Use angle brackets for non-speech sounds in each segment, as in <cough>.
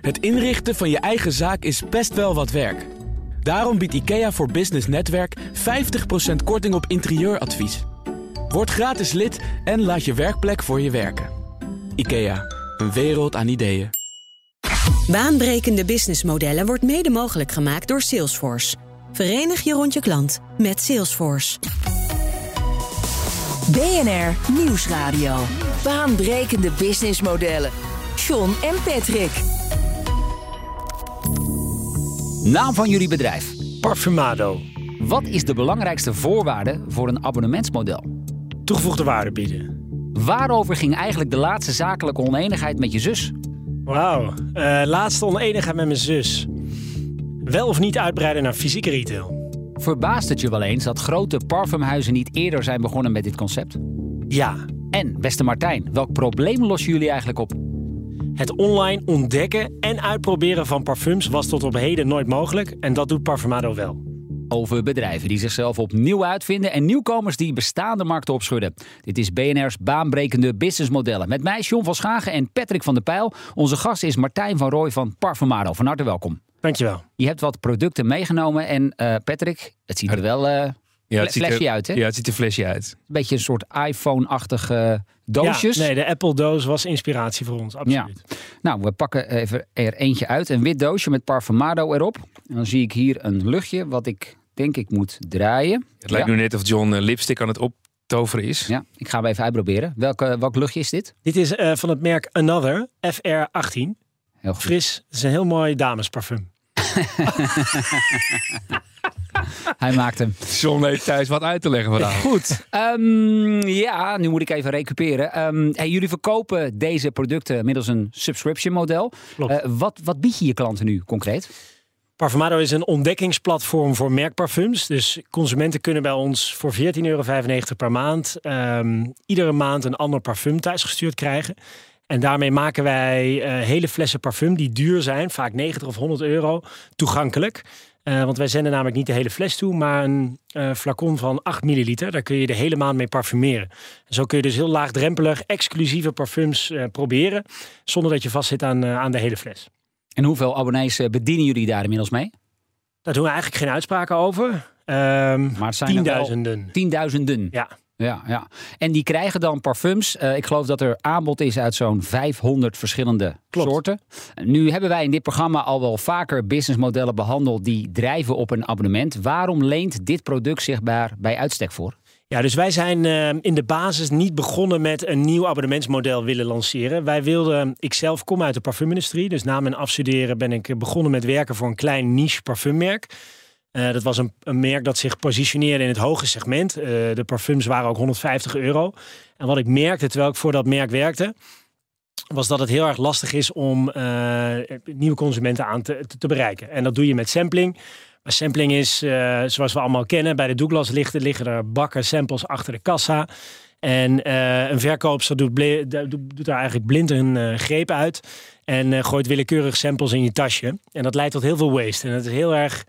Het inrichten van je eigen zaak is best wel wat werk. Daarom biedt IKEA voor Business Netwerk 50% korting op interieuradvies. Word gratis lid en laat je werkplek voor je werken. IKEA, een wereld aan ideeën. Baanbrekende businessmodellen wordt mede mogelijk gemaakt door Salesforce. Verenig je rond je klant met Salesforce. BNR Nieuwsradio. Baanbrekende businessmodellen. John en Patrick. Naam van jullie bedrijf. Parfumado. Wat is de belangrijkste voorwaarde voor een abonnementsmodel? Toegevoegde waarde bieden. Waarover ging eigenlijk de laatste zakelijke oneenigheid met je zus? Wauw. Uh, laatste oneenigheid met mijn zus. Wel of niet uitbreiden naar fysieke retail? Verbaast het je wel eens dat grote parfumhuizen niet eerder zijn begonnen met dit concept? Ja. En, beste Martijn, welk probleem lossen jullie eigenlijk op? Het online ontdekken en uitproberen van parfums was tot op heden nooit mogelijk en dat doet Parfumado wel. Over bedrijven die zichzelf opnieuw uitvinden en nieuwkomers die bestaande markten opschudden. Dit is BNR's baanbrekende businessmodellen. Met mij John van Schagen en Patrick van der Pijl. Onze gast is Martijn van Rooij van Parfumado. Van harte welkom. Dankjewel. Je hebt wat producten meegenomen en uh, Patrick, het ziet er wel uh, ja, het flesje er, uit, hè? Ja, het ziet er flesje uit. Een beetje een soort iPhone-achtige doosjes. Ja, nee, de Apple-doos was inspiratie voor ons, absoluut. Ja. Nou, we pakken even er eentje uit. Een wit doosje met Parfumado erop. En dan zie ik hier een luchtje wat ik denk ik moet draaien. Het lijkt nu net of John uh, lipstick aan het optoveren is. Ja, ik ga hem even uitproberen. Welke, welk luchtje is dit? Dit is uh, van het merk Another FR18. Heel goed. Fris, het is een heel mooi damesparfum. <laughs> <laughs> Hij maakt hem. John heeft thuis wat uit te leggen vandaag. Goed. Um, ja, nu moet ik even recupereren. Um, hey, jullie verkopen deze producten middels een subscription model. Klopt. Uh, wat, wat bied je je klanten nu concreet? Parfumado is een ontdekkingsplatform voor merkparfums. Dus consumenten kunnen bij ons voor 14,95 euro per maand um, iedere maand een ander parfum thuisgestuurd krijgen. En daarmee maken wij uh, hele flessen parfum die duur zijn, vaak 90 of 100 euro, toegankelijk. Uh, want wij zenden namelijk niet de hele fles toe, maar een uh, flacon van 8 milliliter. Daar kun je de hele maand mee parfumeren. En zo kun je dus heel laagdrempelig exclusieve parfums uh, proberen, zonder dat je vastzit aan, aan de hele fles. En hoeveel abonnees bedienen jullie daar inmiddels mee? Daar doen we eigenlijk geen uitspraken over. Um, maar het zijn tienduizenden. Tienduizenden. Ja. Ja, ja. En die krijgen dan parfums. Uh, ik geloof dat er aanbod is uit zo'n 500 verschillende Klopt. soorten. Nu hebben wij in dit programma al wel vaker businessmodellen behandeld die drijven op een abonnement. Waarom leent dit product zich bij, bij uitstek voor? Ja, dus wij zijn uh, in de basis niet begonnen met een nieuw abonnementsmodel willen lanceren. Wij wilden, ik zelf kom uit de parfumindustrie, dus na mijn afstuderen ben ik begonnen met werken voor een klein niche parfummerk. Uh, dat was een, een, merk dat zich positioneerde in het hoge segment. Uh, de parfums waren ook 150 euro. En wat ik merkte terwijl ik voor dat merk werkte, was dat het heel erg lastig is om uh, nieuwe consumenten aan te, bereiken. En dat doe je met sampling. Maar sampling is, zoals we allemaal kennen, bij de Douglas liggen er bakken samples achter de kassa. En een verkoopster doet, doet daar eigenlijk blind een greep uit. En gooit willekeurig samples in je tasje. En dat leidt tot heel veel waste. En dat is heel erg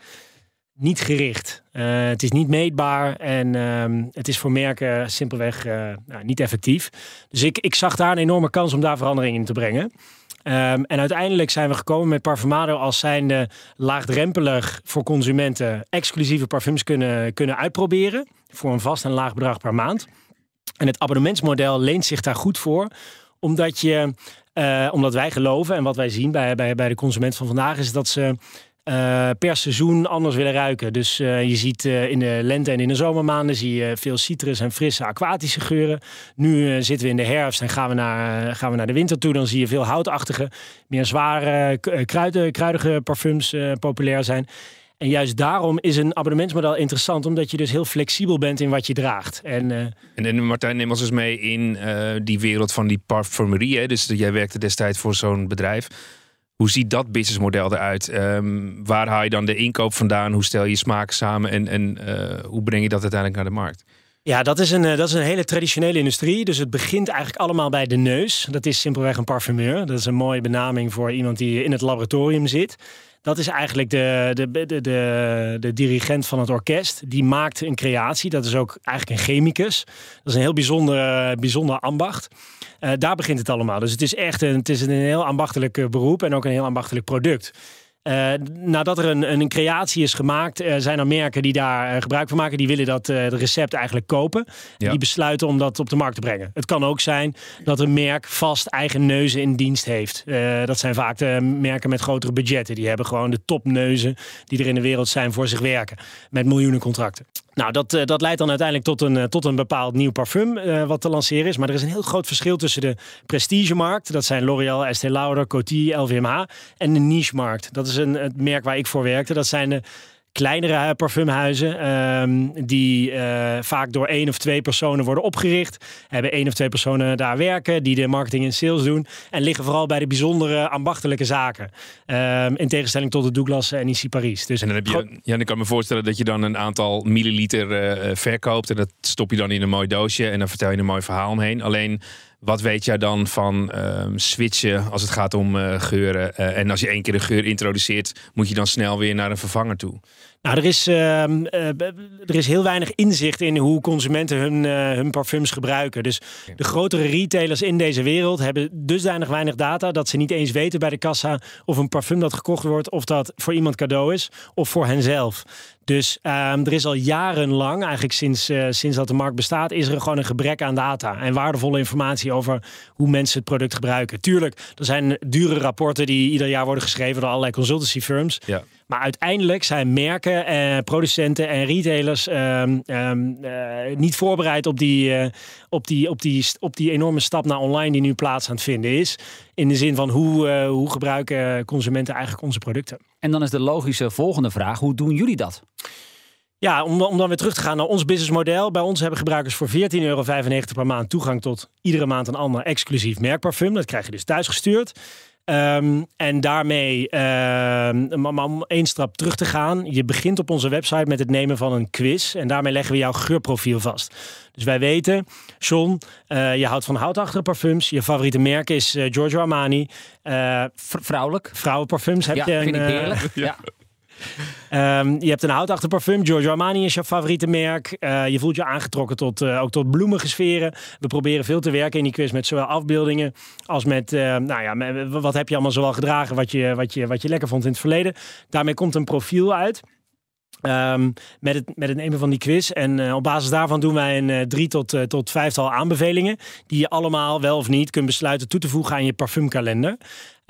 niet gericht. Uh, het is niet meetbaar en uh, het is voor merken simpelweg uh, nou, niet effectief. Dus ik, ik zag daar een enorme kans om daar verandering in te brengen. Um, en uiteindelijk zijn we gekomen met Parfumado als zijnde laagdrempelig voor consumenten exclusieve parfums kunnen, kunnen uitproberen. Voor een vast en laag bedrag per maand. En het abonnementsmodel leent zich daar goed voor. Omdat, je, uh, omdat wij geloven en wat wij zien bij, bij, bij de consument van vandaag is dat ze uh, per seizoen anders willen ruiken. Dus uh, je ziet uh, in de lente en in de zomermaanden zie je veel citrus en frisse aquatische geuren. Nu zitten we in de herfst en gaan we, naar, gaan we naar de winter toe. Dan zie je veel houtachtige, meer zware, kruiden, kruidige parfums populair zijn. En juist daarom is een abonnementsmodel interessant, omdat je dus heel flexibel bent in wat je draagt. En, en, Martijn, neem ons eens mee in die wereld van die parfumerie. Dus jij werkte destijds voor zo'n bedrijf. Hoe ziet dat businessmodel eruit? Um, waar haal je dan de inkoop vandaan? Hoe stel je smaak samen? En, en uh, hoe breng je dat uiteindelijk naar de markt? Ja, dat is, een, dat is een hele traditionele industrie. Dus het begint eigenlijk allemaal bij de neus. Dat is simpelweg een parfumeur. Dat is een mooie benaming voor iemand die in het laboratorium zit. Dat is eigenlijk de, de, de, de, de dirigent van het orkest. Die maakt een creatie. Dat is ook eigenlijk een chemicus. Dat is een heel bijzonder, bijzonder ambacht. Uh, daar begint het allemaal. Dus het is echt een, het is een heel ambachtelijk beroep en ook een heel ambachtelijk product. Uh, nadat er een, een creatie is gemaakt, uh, zijn er merken die daar uh, gebruik van maken. Die willen dat het recept eigenlijk kopen. Ja. Die besluiten om dat op de markt te brengen. Het kan ook zijn dat een merk vast eigen neuzen in dienst heeft. dat zijn vaak de merken met grotere budgetten. Die hebben gewoon de topneuzen die er in de wereld zijn voor zich werken. Met miljoenen contracten. Nou, dat, uh, dat leidt dan uiteindelijk tot een, uh, tot een bepaald nieuw parfum uh, wat te lanceren is. Maar er is een heel groot verschil tussen de prestigemarkt, dat zijn L'Oréal, Estée Lauder, Coty, LVMH, en de niche-markt. Dat is een, het merk waar ik voor werkte. Dat zijn de kleinere parfumhuizen um, die uh, vaak door één of twee personen worden opgericht. Hebben één of twee personen daar werken die de marketing en sales doen. En liggen vooral bij de bijzondere ambachtelijke zaken. Um, in tegenstelling tot de Douglas en IC Paris. Dus en dan heb je, ja, ik kan me voorstellen dat je dan een aantal milliliter uh, verkoopt. En dat stop je dan in een mooi doosje. En dan vertel je een mooi verhaal omheen. Alleen wat weet jij dan van um, switchen als het gaat om uh, geuren? Uh, en als je één keer de geur introduceert, moet je dan snel weer naar een vervanger toe? Nou, er is, uh, er is heel weinig inzicht in hoe consumenten hun, hun parfums gebruiken. Dus de grotere retailers in deze wereld hebben dusdanig weinig data dat ze niet eens weten bij de kassa of een parfum dat gekocht wordt, of dat voor iemand cadeau is of voor henzelf. Dus um, er is al jarenlang, eigenlijk sinds, uh, sinds dat de markt bestaat, is er gewoon een gebrek aan data en waardevolle informatie over hoe mensen het product gebruiken. Tuurlijk, er zijn dure rapporten die ieder jaar worden geschreven door allerlei consultancy firms. Ja. Maar uiteindelijk zijn merken, eh, producenten en retailers um, um, uh, niet voorbereid op die, uh, op, die, op, die, op die enorme stap naar online die nu plaats aan het vinden is. In de zin van hoe, hoe gebruiken consumenten eigenlijk onze producten. En dan is de logische volgende vraag: hoe doen jullie dat? Ja, om, om dan weer terug te gaan naar ons businessmodel. Bij ons hebben gebruikers voor 14,95 euro per maand toegang tot iedere maand een ander exclusief merkparfum. Dat krijg je dus thuis gestuurd. Um, en daarmee, um, om één stap terug te gaan. Je begint op onze website met het nemen van een quiz. En daarmee leggen we jouw geurprofiel vast. Dus wij weten, John, uh, je houdt van houtachtige parfums. Je favoriete merk is uh, Giorgio Armani. Uh, vrouwelijk. Vrouwenparfums heb ja, je. vind een, ik heerlijk. <laughs> ja. Um, je hebt een houtachtig parfum. Giorgio Armani is jouw favoriete merk. Uh, je voelt je aangetrokken tot, uh, ook tot bloemige sferen. We proberen veel te werken in die quiz met zowel afbeeldingen als met, uh, nou ja, wat heb je allemaal zoal gedragen wat je, wat, je, wat je lekker vond in het verleden. Daarmee komt een profiel uit. Um, met, het, met het nemen van die quiz. En op basis daarvan doen wij een drie tot, tot vijftal aanbevelingen. Die je allemaal wel of niet kunt besluiten toe te voegen aan je parfumkalender.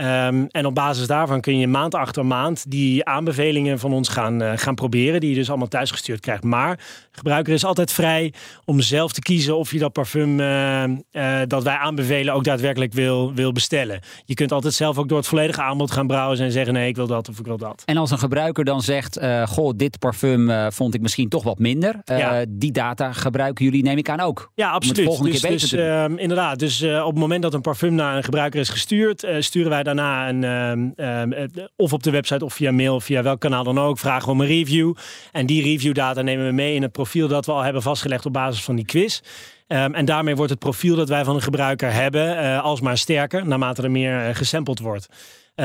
Um, en op basis daarvan kun je maand achter maand die aanbevelingen van ons gaan, uh, gaan proberen. Die je dus allemaal thuisgestuurd krijgt. Maar de gebruiker is altijd vrij om zelf te kiezen of je dat parfum uh, uh, dat wij aanbevelen ook daadwerkelijk wil, wil bestellen. Je kunt altijd zelf ook door het volledige aanbod gaan browsen en zeggen nee, ik wil dat of ik wil dat. En als een gebruiker dan zegt, goh, dit parfum vond ik misschien toch wat minder. Ja. Die data gebruiken jullie, neem ik aan ook. Ja, absoluut. volgende dus, keer beter dus, ehm, inderdaad. Dus op het moment dat een parfum naar een gebruiker is gestuurd, sturen wij daarna een, um, um, of op de website of via mail via welk kanaal dan ook, vragen om een review. En die review data nemen we mee in het profiel dat we al hebben vastgelegd op basis van die quiz. Um, en daarmee wordt het profiel dat wij van de gebruiker hebben uh, alsmaar sterker, naarmate er meer uh, gesampled wordt.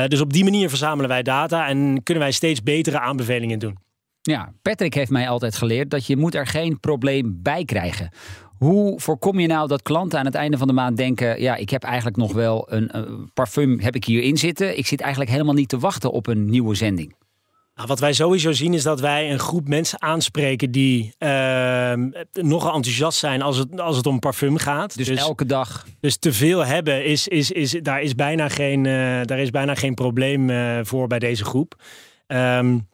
Dus op die manier verzamelen wij data en kunnen wij steeds betere aanbevelingen doen. Ja, Patrick heeft mij altijd geleerd dat je moet er geen probleem bij krijgen. Hoe voorkom je nou dat klanten aan het einde van de maand denken: ja, ik heb eigenlijk nog wel een, een parfum heb ik hierin zitten. Ik zit eigenlijk helemaal niet te wachten op een nieuwe zending. Nou, wat wij sowieso zien is dat wij een groep mensen aanspreken die uh, nogal enthousiast zijn als het, als het om parfum gaat. Dus, dus elke dag. Dus te veel hebben, is, is, is, daar, is bijna geen, uh, daar is bijna geen probleem uh, voor bij deze groep. Um,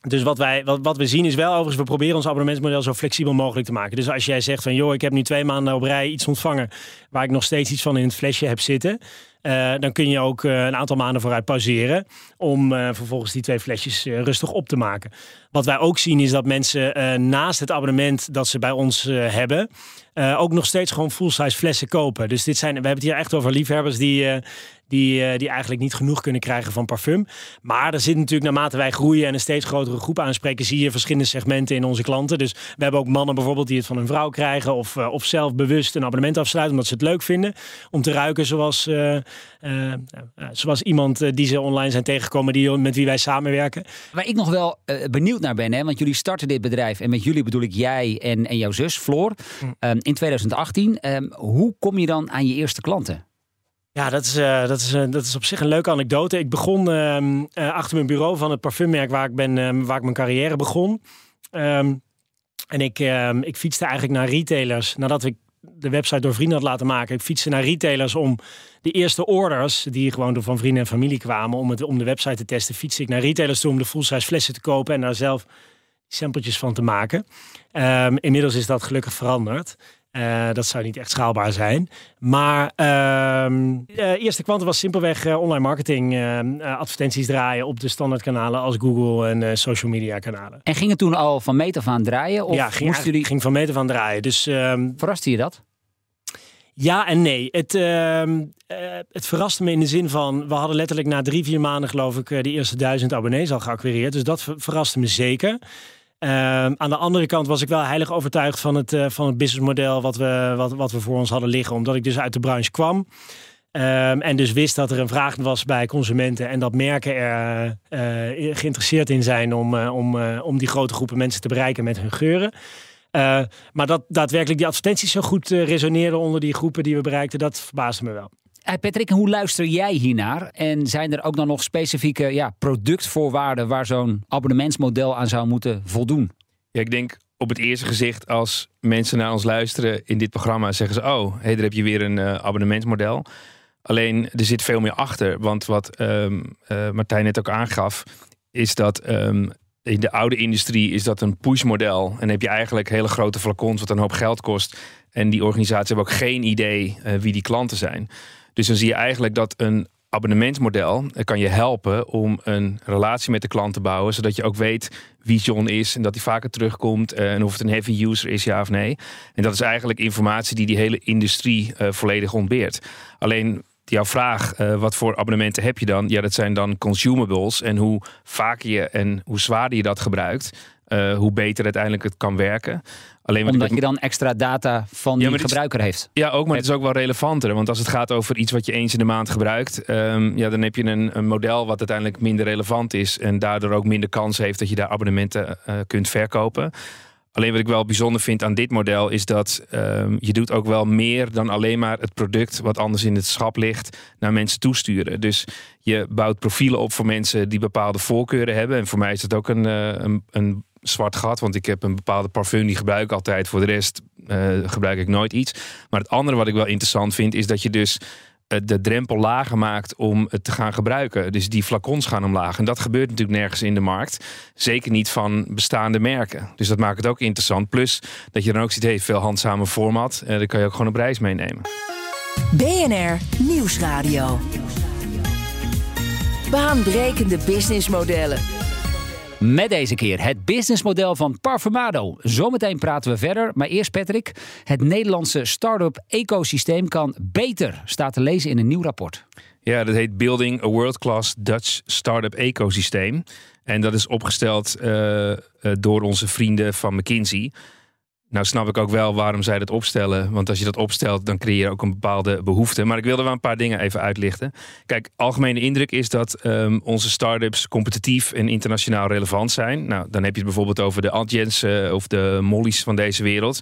dus wat, wij, wat, wat we zien is wel overigens, we proberen ons abonnementsmodel zo flexibel mogelijk te maken. Dus als jij zegt van joh, ik heb nu twee maanden op rij iets ontvangen waar ik nog steeds iets van in het flesje heb zitten. Uh, dan kun je ook uh, een aantal maanden vooruit pauzeren. Om uh, vervolgens die twee flesjes rustig op te maken. Wat wij ook zien is dat mensen naast het abonnement dat ze bij ons hebben. ook nog steeds gewoon full-size flessen kopen. Dus dit zijn, we hebben het hier echt over liefhebbers die, die, uh, die eigenlijk niet genoeg kunnen krijgen van parfum. Maar er zit natuurlijk naarmate wij groeien en een steeds grotere groep aanspreken, zie je verschillende segmenten in onze klanten. Dus we hebben ook mannen bijvoorbeeld die het van hun vrouw krijgen of, uh, of zelf bewust een abonnement afsluiten omdat ze het leuk vinden om te ruiken zoals, uh, zoals iemand die ze online zijn tegengekomen die, met wie wij samenwerken. Waar ik nog wel benieuwd naar ben, hè, want jullie starten dit bedrijf en met jullie bedoel ik jij en, en jouw zus Floor hm. in 2018. Um, hoe kom je dan aan je eerste klanten? Ja, dat is, uh, dat, is, uh, dat is op zich een leuke anekdote. Ik begon uh, achter mijn bureau van het parfummerk waar ik, ben, ehm, waar ik mijn carrière begon. Um, en ik, ik fietste eigenlijk naar retailers nadat ik de website door vrienden had laten maken. Ik fietste naar retailers om de eerste orders, die gewoon door van vrienden en familie kwamen, om, het, om de website te testen. Fietste ik naar retailers toe om de full-size flessen te kopen en daar zelf sampletjes van te maken. inmiddels is dat gelukkig veranderd. Uh, dat zou niet echt schaalbaar zijn. Maar uh, eerste kwantum was simpelweg uh, online marketing. advertenties draaien op de standaardkanalen als Google en social media kanalen. En ging het toen al van meet af aan draaien? Of ja, ging, jullie... ging van meet af aan draaien. Dus, um, Verraste je dat? Ja en nee. Het, ehm, het verraste me in de zin van... we hadden letterlijk na drie, vier maanden geloof ik... de eerste duizend abonnees al geacquireerd. Dus dat verraste me zeker. Ehm, aan de andere kant was ik wel heilig overtuigd van het, uh, van het businessmodel wat we, wat, wat we voor ons hadden liggen. Omdat ik dus uit de branche kwam. Um, en dus wist dat er een vraag was bij consumenten en dat merken er uh, geïnteresseerd in zijn om, om, om die grote groepen mensen te bereiken met hun geuren. maar dat daadwerkelijk die advertenties zo goed resoneerden onder die groepen die we bereikten, dat verbaasde me wel. Hey Patrick, hoe luister jij hiernaar? En zijn er ook dan nog specifieke ja, productvoorwaarden waar zo'n abonnementsmodel aan zou moeten voldoen? Ja, ik denk op het eerste gezicht als mensen naar ons luisteren in dit programma zeggen ze: Oh, hey, daar heb je weer een uh, abonnementsmodel. Alleen er zit veel meer achter. Want wat um, uh, Martijn net ook aangaf, is dat um, in de oude industrie is dat een pushmodel. En heb je eigenlijk hele grote flacons wat een hoop geld kost. En die organisaties hebben ook geen idee wie die klanten zijn. Dus dan zie je eigenlijk dat een abonnementsmodel kan je helpen om een relatie met de klant te bouwen, zodat je ook weet wie John is en dat hij vaker terugkomt eh, en of het een heavy user is, ja of nee. En dat is eigenlijk informatie die die hele industrie uh, volledig ontbeert. Alleen jouw vraag, wat voor abonnementen heb je dan? Ja, dat zijn dan consumables en hoe vaker je en hoe zwaarder je dat gebruikt, uh, hoe beter uiteindelijk het kan werken. Alleen Omdat je dan extra data van die gebruiker heeft. Ja, ook, maar het is ook wel relevanter. Want als het gaat over iets wat je eens in de maand gebruikt, um, ja, dan heb je een, een, model wat uiteindelijk minder relevant is. En daardoor ook minder kans heeft dat je daar abonnementen uh, kunt verkopen. Alleen wat ik wel bijzonder vind aan dit model is dat um, je doet ook wel meer dan alleen maar het product wat anders in het schap ligt naar mensen toesturen. Dus je bouwt profielen op voor mensen die bepaalde voorkeuren hebben. En voor mij is dat ook een, uh, een, een zwart gat. Want ik heb een bepaalde parfum die gebruik ik altijd. Voor de rest uh, gebruik ik nooit iets. Maar het andere wat ik wel interessant vind is dat je dus uh, de drempel lager maakt om het te gaan gebruiken. Dus die flacons gaan omlaag. En dat gebeurt natuurlijk nergens in de markt. Zeker niet van bestaande merken. Dus dat maakt het ook interessant. Plus dat je dan ook ziet, hey, veel handzame format. Uh, dan kan je ook gewoon op reis meenemen. BNR Nieuwsradio. Baanbrekende businessmodellen. Met deze keer het businessmodel van Parfumado. Zometeen praten we verder. Maar eerst Patrick. Het Nederlandse start-up ecosysteem kan beter. Staat te lezen in een nieuw rapport. Ja, dat heet Building a World-Class Dutch Startup Ecosysteem. En dat is opgesteld uh, door onze vrienden van McKinsey. Nou snap ik ook wel waarom zij dat opstellen. Want als je dat opstelt, dan creëer je ook een bepaalde behoefte. Maar ik wilde wel een paar dingen even uitlichten. Kijk, algemene indruk is dat um, onze start-ups competitief en internationaal relevant zijn. Nou, dan heb je het bijvoorbeeld over de Adjens uh, of de Mollies van deze wereld.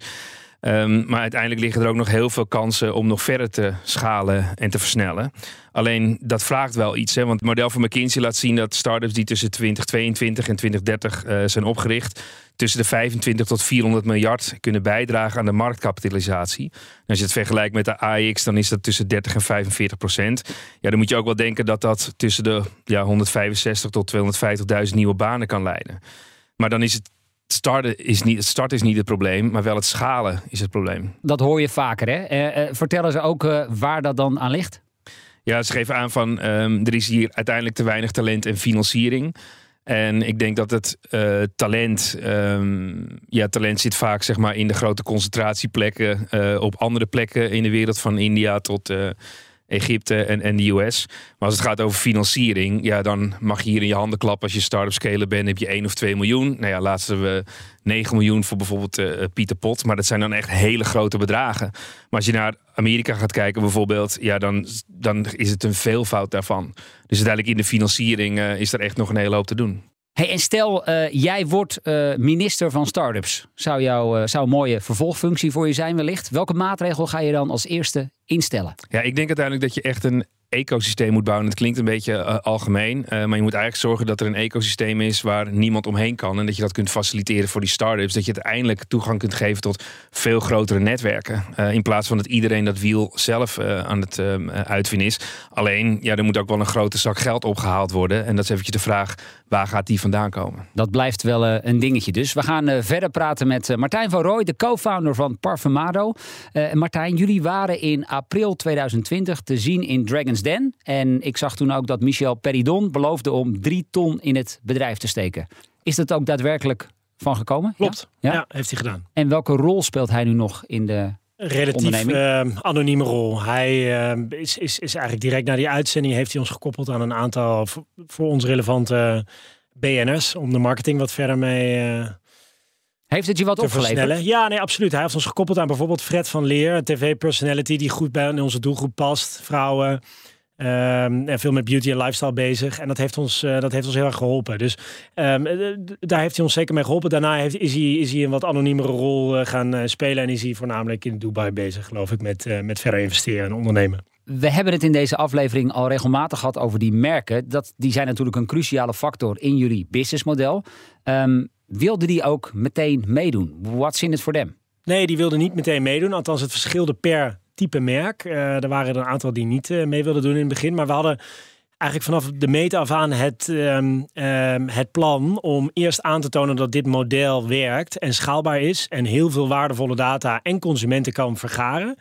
Um, maar uiteindelijk liggen er ook nog heel veel kansen om nog verder te schalen en te versnellen. Alleen dat vraagt wel iets. Hè? Want het model van McKinsey laat zien dat startups die tussen 2022 en 2030 uh, zijn opgericht tussen de 25 tot 400 miljard kunnen bijdragen aan de marktkapitalisatie. als je het vergelijkt met de AX, dan is dat tussen 30 en 45 procent. Ja, dan moet je ook wel denken dat dat tussen de ja, 165 tot 250.000 nieuwe banen kan leiden. Maar dan is het starten is niet, het starten is niet het probleem, maar wel het schalen is het probleem. Dat hoor je vaker, hè? Uh, uh, vertellen ze ook uh, waar dat dan aan ligt? Ja, ze geven aan van um, er is hier uiteindelijk te weinig talent en financiering. En ik denk dat het uh, talent, um, ja, talent zit vaak zeg maar in de grote concentratieplekken, uh, op andere plekken in de wereld, van India tot uh, Egypte en, en de US. Maar als het gaat over financiering, ja, dan mag je hier in je handen klappen. Als je start-up scalen bent, heb je 1 of 2 miljoen. Nou ja, laatst hebben we 9 miljoen voor bijvoorbeeld uh, Pieter Pot. Maar dat zijn dan echt hele grote bedragen. Maar als je naar Amerika gaat kijken bijvoorbeeld, ja, dan, dan is het een veelvoud daarvan. Dus uiteindelijk in de financiering uh, is er echt nog een hele hoop te doen. Hey, en stel, uh, jij wordt uh, minister van startups. Zou, jou, uh, zou een mooie vervolgfunctie voor je zijn wellicht. Welke maatregel ga je dan als eerste instellen? Ja, ik denk uiteindelijk dat je echt een ecosysteem moet bouwen. Het klinkt een beetje uh, algemeen, uh, maar je moet eigenlijk zorgen dat er een ecosysteem is waar niemand omheen kan. En dat je dat kunt faciliteren voor die start-ups. Dat je uiteindelijk toegang kunt geven tot veel grotere netwerken. Uh, in plaats van dat iedereen dat wiel zelf aan het uitvinden is. Alleen, ja, er moet ook wel een grote zak geld opgehaald worden. En dat is eventjes de vraag, waar gaat die vandaan komen? Dat blijft wel een dingetje dus. We gaan verder praten met Martijn van Rooij, de co-founder van Parfumado. Martijn, jullie waren in april 2020 te zien in Dragon's Den. En ik zag toen ook dat Michel Peridon beloofde om drie ton in het bedrijf te steken. Is dat ook daadwerkelijk van gekomen? Klopt, ja, ja heeft hij gedaan. En welke rol speelt hij nu nog in de relatief uh, anonieme rol. Hij uh, is, is, is eigenlijk direct na die uitzending heeft hij ons gekoppeld aan een aantal voor, voor ons relevante BN'ers om de marketing wat verder mee uh, heeft het je wat opgeleverd? Ja, nee, absoluut. Hij heeft ons gekoppeld aan bijvoorbeeld Fred van Leer, een tv-personality die goed bij onze doelgroep past. Vrouwen, Um, en veel met beauty en lifestyle bezig. En dat heeft ons, uh, dat heeft ons heel erg geholpen. Dus um, daar heeft hij ons zeker mee geholpen. Daarna heeft, is, hij, is hij een wat anoniemere rol uh, gaan uh, spelen. En is hij voornamelijk in Dubai bezig, geloof ik, met, met verder investeren en ondernemen. We hebben het in deze aflevering al regelmatig gehad over die merken. Dat, die zijn natuurlijk een cruciale factor in jullie businessmodel. Um, wilde die ook meteen meedoen? What's in it for them? Nee, die wilde niet meteen meedoen. Althans, het verschilde per type merk. Uh, er waren er een aantal die niet uh, mee wilden doen in het begin. Maar we hadden eigenlijk vanaf de meet af aan het, um, um, het plan om eerst aan te tonen dat dit model werkt en schaalbaar is. En heel veel waardevolle data en consumenten kan vergaren.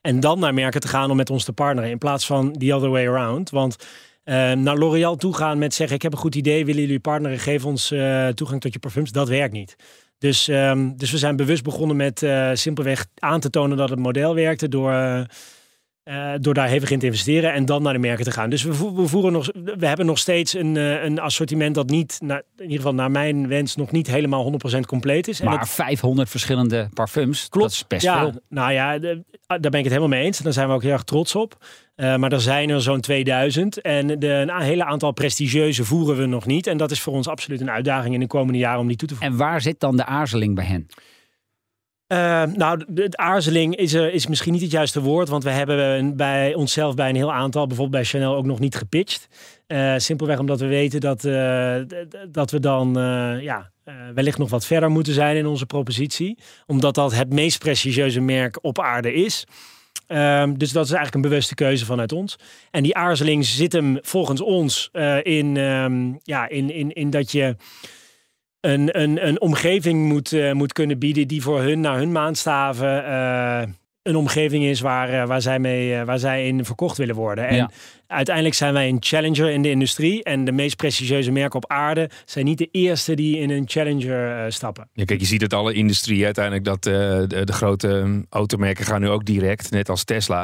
En dan naar merken te gaan om met ons te partneren. In plaats van the other way around. Want naar L'Oréal toe gaan met zeggen: Ik heb een goed idee, willen jullie partneren? Geef ons uh, toegang tot je parfums. Dat werkt niet. Dus, um, dus we zijn bewust begonnen met uh, simpelweg aan te tonen dat het model werkte door, uh, door daar hevig in te investeren en dan naar de merken te gaan. Dus we, we, voeren nog, we hebben nog steeds een, uh, een assortiment dat niet, in ieder geval naar mijn wens, nog niet helemaal 100% compleet is. Maar en dat, 500 verschillende parfums, klopt. dat is best ja, veel. Nou ja, de, daar ben ik het helemaal mee eens. Daar zijn we ook heel erg trots op. Uh, maar er zijn er zo'n 2000 en de, een hele aantal prestigieuze voeren we nog niet. En dat is voor ons absoluut een uitdaging in de komende jaren om die toe te voegen. En waar zit dan de aarzeling bij hen? Uh, nou, het aarzeling is, uh, is misschien niet het juiste woord, want we hebben bij onszelf bij een heel aantal, bijvoorbeeld bij Chanel, ook nog niet gepitcht. Uh, simpelweg omdat we weten dat, dat we dan ja, wellicht nog wat verder moeten zijn in onze propositie, omdat dat het meest prestigieuze merk op aarde is. Um, dus dat is eigenlijk een bewuste keuze vanuit ons. En die aarzeling zit hem volgens ons in, um, ja, in, in, in dat je een, een, een omgeving moet, uh, moet kunnen bieden die voor hun, naar hun maandstaven, uh, een omgeving is waar, waar, zij mee, waar zij in verkocht willen worden. En ja. uiteindelijk zijn wij een challenger in de industrie. En de meest prestigieuze merken op aarde zijn niet de eerste die in een challenger stappen. Ja, kijk, je ziet het alle industrie uiteindelijk dat de, de, grote automerken gaan nu ook direct, net als Tesla.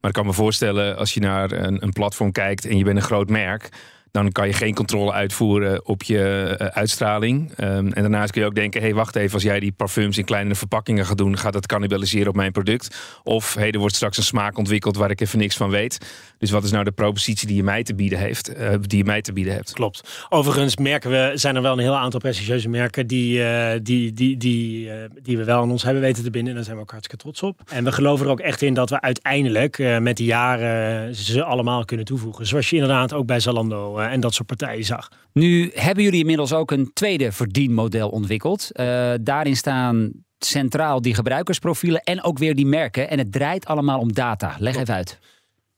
Maar ik kan me voorstellen, als je naar een, een platform kijkt en je bent een groot merk dan kan je geen controle uitvoeren op je uh, uitstraling. Um, en daarnaast kun je ook denken: hé, hey, wacht even, als jij die parfums in kleinere verpakkingen gaat doen, gaat dat cannibaliseren op mijn product? Of hey, er wordt straks een smaak ontwikkeld waar ik even niks van weet. Dus wat is nou de propositie die je mij te bieden heeft? Uh, die je mij te bieden hebt? Klopt. Overigens merken we, zijn er wel een heel aantal prestigieuze merken die, uh, die, die, die, die we wel aan ons hebben weten te binden. En daar zijn we ook hartstikke trots op. En we geloven er ook echt in dat we uiteindelijk met de jaren ze allemaal kunnen toevoegen. Zoals je inderdaad ook bij Zalando en dat soort partijen zag. Nu hebben jullie inmiddels ook een tweede verdienmodel ontwikkeld. Uh, daarin staan centraal die gebruikersprofielen en ook weer die merken. En het draait allemaal om data. Leg even uit.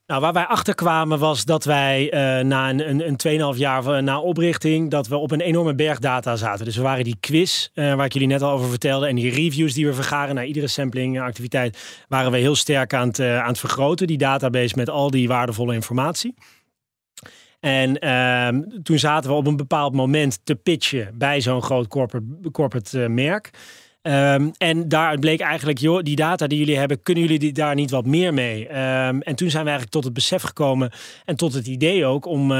Nou, waar wij achter kwamen was dat wij uh, na een, een, een 2,5 jaar na oprichting, dat we op een enorme berg data zaten. Dus we waren die quiz, uh, waar ik jullie net al over vertelde, en die reviews die we vergaren na iedere sampling activiteit, waren we heel sterk aan het, uh, aan het vergroten. Die database met al die waardevolle informatie. En ehm, toen zaten we op een bepaald moment te pitchen bij zo'n groot corporate, corporate merk. Um, en daar bleek eigenlijk, joh, die data die jullie hebben, kunnen jullie daar niet wat meer mee? Um, en toen zijn we eigenlijk tot het besef gekomen en tot het idee ook om,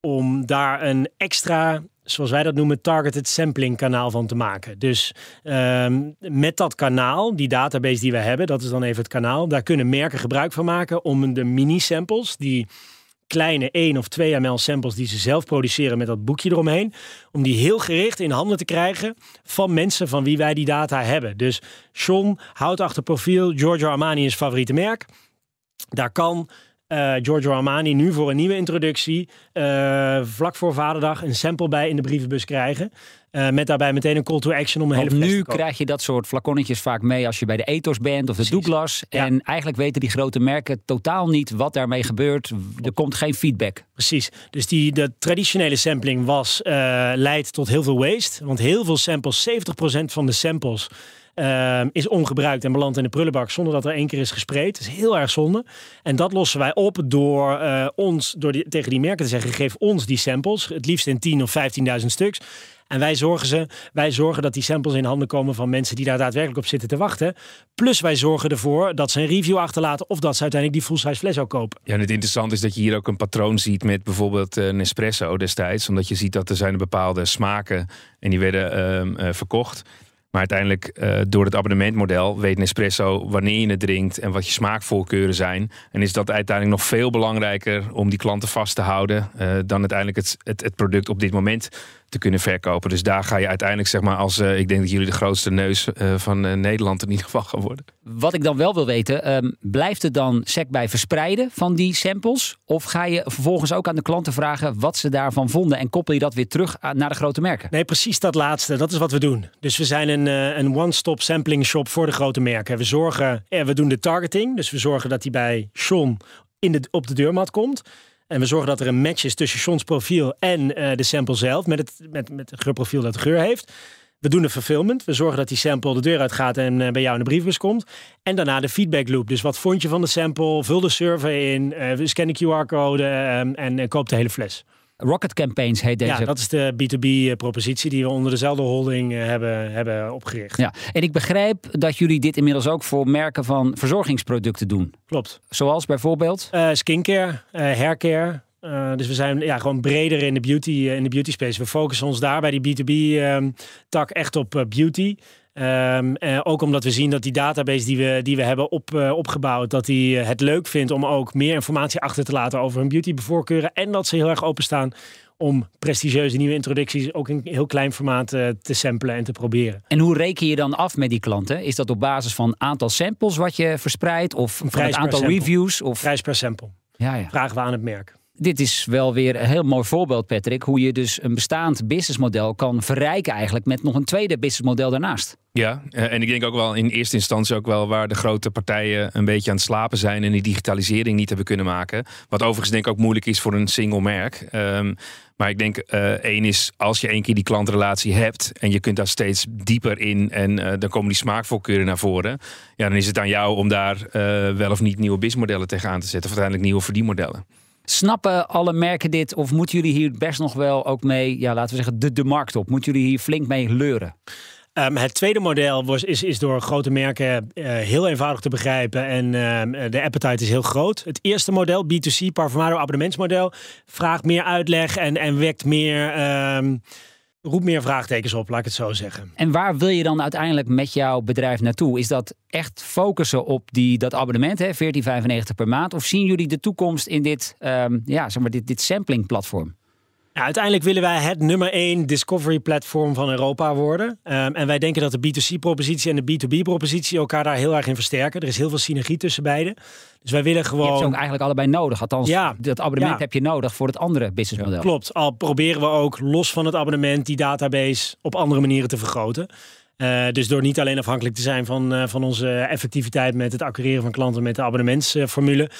om daar een extra, zoals wij dat noemen, targeted sampling kanaal van te maken. Dus met dat kanaal, die database die we hebben, dat is dan even het kanaal, daar kunnen merken gebruik van maken om de mini-samples die kleine 1 of 2 ml samples die ze zelf produceren met dat boekje eromheen. Om die heel gericht in handen te krijgen van mensen van wie wij die data hebben. Dus Sean, achter profiel, Giorgio Armani is favoriete merk. Daar kan uh, Giorgio Armani nu voor een nieuwe introductie uh, vlak voor Vaderdag een sample bij in de brievenbus krijgen. Uh, met daarbij meteen een call to action om een hele Nu krijg je dat soort flaconnetjes vaak mee als je bij de Ethos bent of de Douglas. Ja. En eigenlijk weten die grote merken totaal niet wat daarmee gebeurt. Er komt geen feedback. Precies. Dus die, de traditionele sampling was, leidt tot heel veel waste. Want heel veel samples, 70% van de samples uh, is ongebruikt en belandt in de prullenbak zonder dat er één keer is gespreid. Dat is heel erg zonde. En dat lossen wij op door uh, ons, door die, tegen die merken te zeggen: geef ons die samples, het liefst in 10 of 15.000 stuks. En wij zorgen, ze, wij zorgen dat die samples in handen komen van mensen die daar daadwerkelijk op zitten te wachten. Plus wij zorgen ervoor dat ze een review achterlaten of dat ze uiteindelijk die full-size fles ook kopen. Ja, en het interessante is dat je hier ook een patroon ziet met bijvoorbeeld uh, Nespresso destijds. Omdat je ziet dat er zijn bepaalde smaken en die werden uh, verkocht. Maar uiteindelijk, uh, door het abonnementmodel, weet Nespresso wanneer je het drinkt en wat je smaakvoorkeuren zijn. En is dat uiteindelijk nog veel belangrijker om die klanten vast te houden dan uiteindelijk het, het, het, product op dit moment te kunnen verkopen. Dus daar ga je uiteindelijk, zeg maar, als uh, ik denk dat jullie de grootste neus van Nederland in ieder geval gaan worden. Wat ik dan wel wil weten, um, blijft het dan sec bij verspreiden van die samples? Of ga je vervolgens ook aan de klanten vragen wat ze daarvan vonden en koppel je dat weer terug naar de grote merken? Nee, precies dat laatste. Dat is wat we doen. Dus we zijn een, een one-stop sampling shop voor de grote merken. We zorgen, eh, we doen de targeting. Dus we zorgen dat die bij Sean in de, op de deurmat komt. En we zorgen dat er een match is tussen Sean's profiel en uh, de sample zelf. Met het, met, met het geurprofiel dat de geur heeft. We doen de fulfillment. We zorgen dat die sample de deur uitgaat en uh, bij jou in de briefbus komt. En daarna de feedback loop. Dus wat vond je van de sample? Vul de survey in. Uh, scan de QR-code en koop de hele fles. Rocket Campaigns heet deze. Ja, dat is de B2B-propositie die we onder dezelfde holding hebben, hebben opgericht. Ja, en ik begrijp dat jullie dit inmiddels ook voor merken van verzorgingsproducten doen. Klopt. Zoals bijvoorbeeld? Uh, skincare, uh, haircare. Uh, dus we zijn ja, gewoon breder in de, beauty, in de beauty space. We focussen ons daar bij die B2B-tak echt op beauty. Um, uh, ook omdat we zien dat die database die we, die we hebben op, uh, opgebouwd, dat die het leuk vindt om ook meer informatie achter te laten over hun beautybevoorkeuren. En dat ze heel erg openstaan om prestigieuze nieuwe introducties ook in heel klein formaat uh, te samplen en te proberen. En hoe reken je dan af met die klanten? Is dat op basis van aantal samples wat je verspreidt of het aantal reviews? Of... Prijs per sample. Ja, ja. Vragen we aan het merk dit is wel weer een heel mooi voorbeeld, Patrick. Hoe je dus een bestaand businessmodel kan verrijken eigenlijk met nog een tweede businessmodel daarnaast. Ja, eh, en ik denk ook wel in eerste instantie ook wel waar de grote partijen een beetje aan het slapen zijn en die digitalisering niet hebben kunnen maken. Wat overigens denk ik ook moeilijk is voor een single merk. Um, maar ik denk, uh, één is als je één keer die klantrelatie hebt en je kunt daar steeds dieper in en uh, dan komen die smaakvoorkeuren naar voren. Ja, dan is het aan jou om daar wel of niet nieuwe businessmodellen tegenaan te zetten. Of uiteindelijk nieuwe verdienmodellen. Snappen alle merken dit of moeten jullie hier best nog wel ook mee, ja, laten we zeggen, de, de markt op? Moeten jullie hier flink mee leuren? Um, het tweede model was, is, is door grote merken uh, heel eenvoudig te begrijpen en uh, de appetite is heel groot. Het eerste model, B2C, Parfumado abonnementsmodel, vraagt meer uitleg en, en wekt meer... Um, roept meer vraagtekens op, laat ik het zo zeggen. En waar wil je dan uiteindelijk met jouw bedrijf naartoe? Is dat echt focussen op die, dat abonnement, hè, 14,95 per maand? Of zien jullie de toekomst in dit, um, ja, zeg maar dit, dit sampling platform? Ja, uiteindelijk willen wij het nummer één discovery platform van Europa worden. Um, en wij denken dat de B2C-propositie en de B2B-propositie elkaar daar heel erg in versterken. Er is heel veel synergie tussen beide. Dus wij willen gewoon. Je hebt ze ook eigenlijk allebei nodig. Althans, ja, dat abonnement ja. heb je nodig voor het andere businessmodel. Ja, klopt. Al proberen we ook los van het abonnement die database op andere manieren te vergroten. Uh, dus door niet alleen afhankelijk te zijn van, uh, van onze effectiviteit met het acquireren van klanten met de abonnementsformule.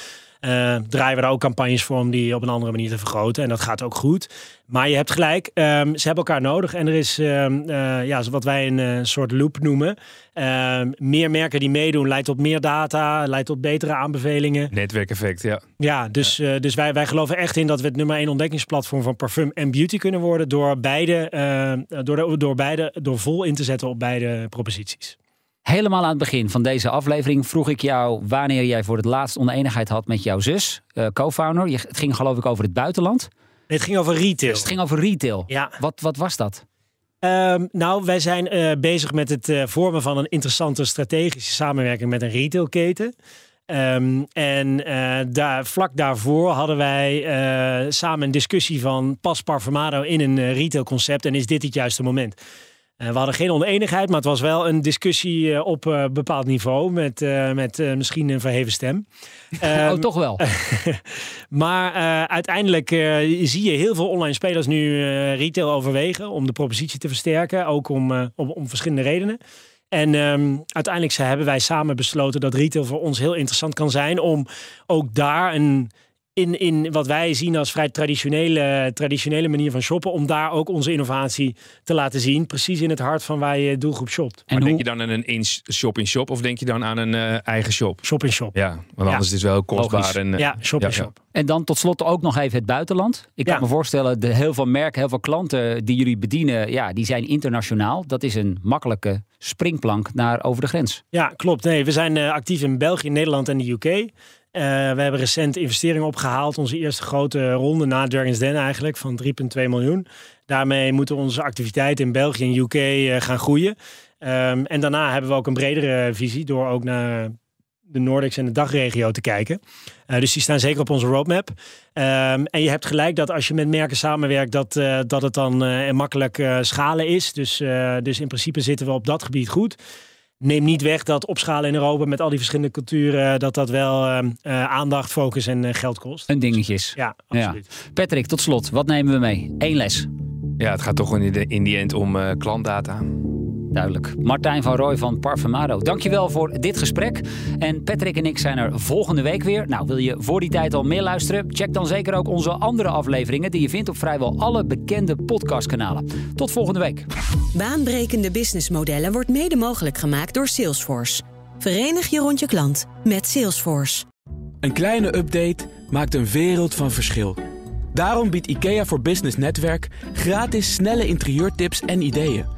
Draaien we daar ook campagnes voor om die op een andere manier te vergroten. En dat gaat ook goed. Maar je hebt gelijk, ehm, ze hebben elkaar nodig. En er is ehm, ja, wat wij een soort loop noemen. Ehm, meer merken die meedoen leidt tot meer data, leidt tot betere aanbevelingen. Netwerkeffect, ja. Ja, dus, dus wij, wij geloven echt in dat we het nummer één ontdekkingsplatform van parfum en beauty kunnen worden door beide, door, de, door beide, door vol in te zetten op beide proposities. Helemaal aan het begin van deze aflevering vroeg ik jou wanneer jij voor het laatst oneenigheid had met jouw zus, uh, co-founder. Het ging geloof ik over het buitenland. het ging over retail. het ging over retail. Ja. Wat, wat was dat? Ehm, nou, wij zijn uh, bezig met het uh, vormen van een interessante strategische samenwerking met een retailketen. Um, en daar, vlak daarvoor hadden wij samen een discussie van pas Parfumado in een retailconcept en is dit het juiste moment? Eh, we hadden geen oneenigheid, maar het was wel een discussie eh, op een bepaald niveau met, met misschien een verheven stem. <laughs> oh, ehm, toch wel. <laughs> maar uiteindelijk zie je heel veel online spelers nu retail overwegen om de propositie te versterken, ook om, om, om verschillende redenen. En um, uiteindelijk hebben wij samen besloten dat retail voor ons heel interessant kan zijn om ook daar een in, in wat wij zien als vrij traditionele, traditionele manier van shoppen, om daar ook onze innovatie te laten zien. Precies in het hart van waar je doelgroep shopt. En denk je dan aan een in shop in shop of denk je dan aan een uh, eigen shop? Shop in shop. Ja, want anders is het wel kostbaar. En, uh, ja, shop in shop. En dan tot slot ook nog even het buitenland. Ik kan me voorstellen, de heel veel merken, heel veel klanten die jullie bedienen, ja, die zijn internationaal. Dat is een makkelijke springplank naar over de grens. Ja, klopt. Nee, we zijn uh, actief in België, Nederland en de UK. Uh, we hebben recent investeringen opgehaald. Onze eerste grote ronde na Dragon's Den eigenlijk van 3,2 miljoen. Daarmee moeten onze activiteiten in België en UK eh, gaan groeien. Um, en daarna hebben we ook een bredere visie door ook naar de Nordics en de dagregio te kijken. Uh, dus die staan zeker op onze roadmap. Um, en je hebt gelijk dat als je met merken samenwerkt, dat, dat het dan makkelijk schalen is. Dus, dus in principe zitten we op dat gebied goed neem niet weg dat opschalen in Europa met al die verschillende culturen, dat dat wel uh, aandacht, focus en uh, geld kost. Een dingetje is. Ja, absoluut. Patrick, tot slot, wat nemen we mee? Eén les. Ja, het gaat toch in die, in die end om uh, klantdata. Duidelijk. Martijn van Rooij van Parfumado. Dankjewel voor dit gesprek. En Patrick en ik zijn er volgende week weer. Nou, wil je voor die tijd al meer luisteren? Check dan zeker ook onze andere afleveringen die je vindt op vrijwel alle bekende podcastkanalen. Tot volgende week. Baanbrekende businessmodellen wordt mede mogelijk gemaakt door Salesforce. Verenig je rond je klant met Salesforce. Een kleine update maakt een wereld van verschil. Daarom biedt IKEA voor Business Netwerk gratis snelle interieurtips en ideeën.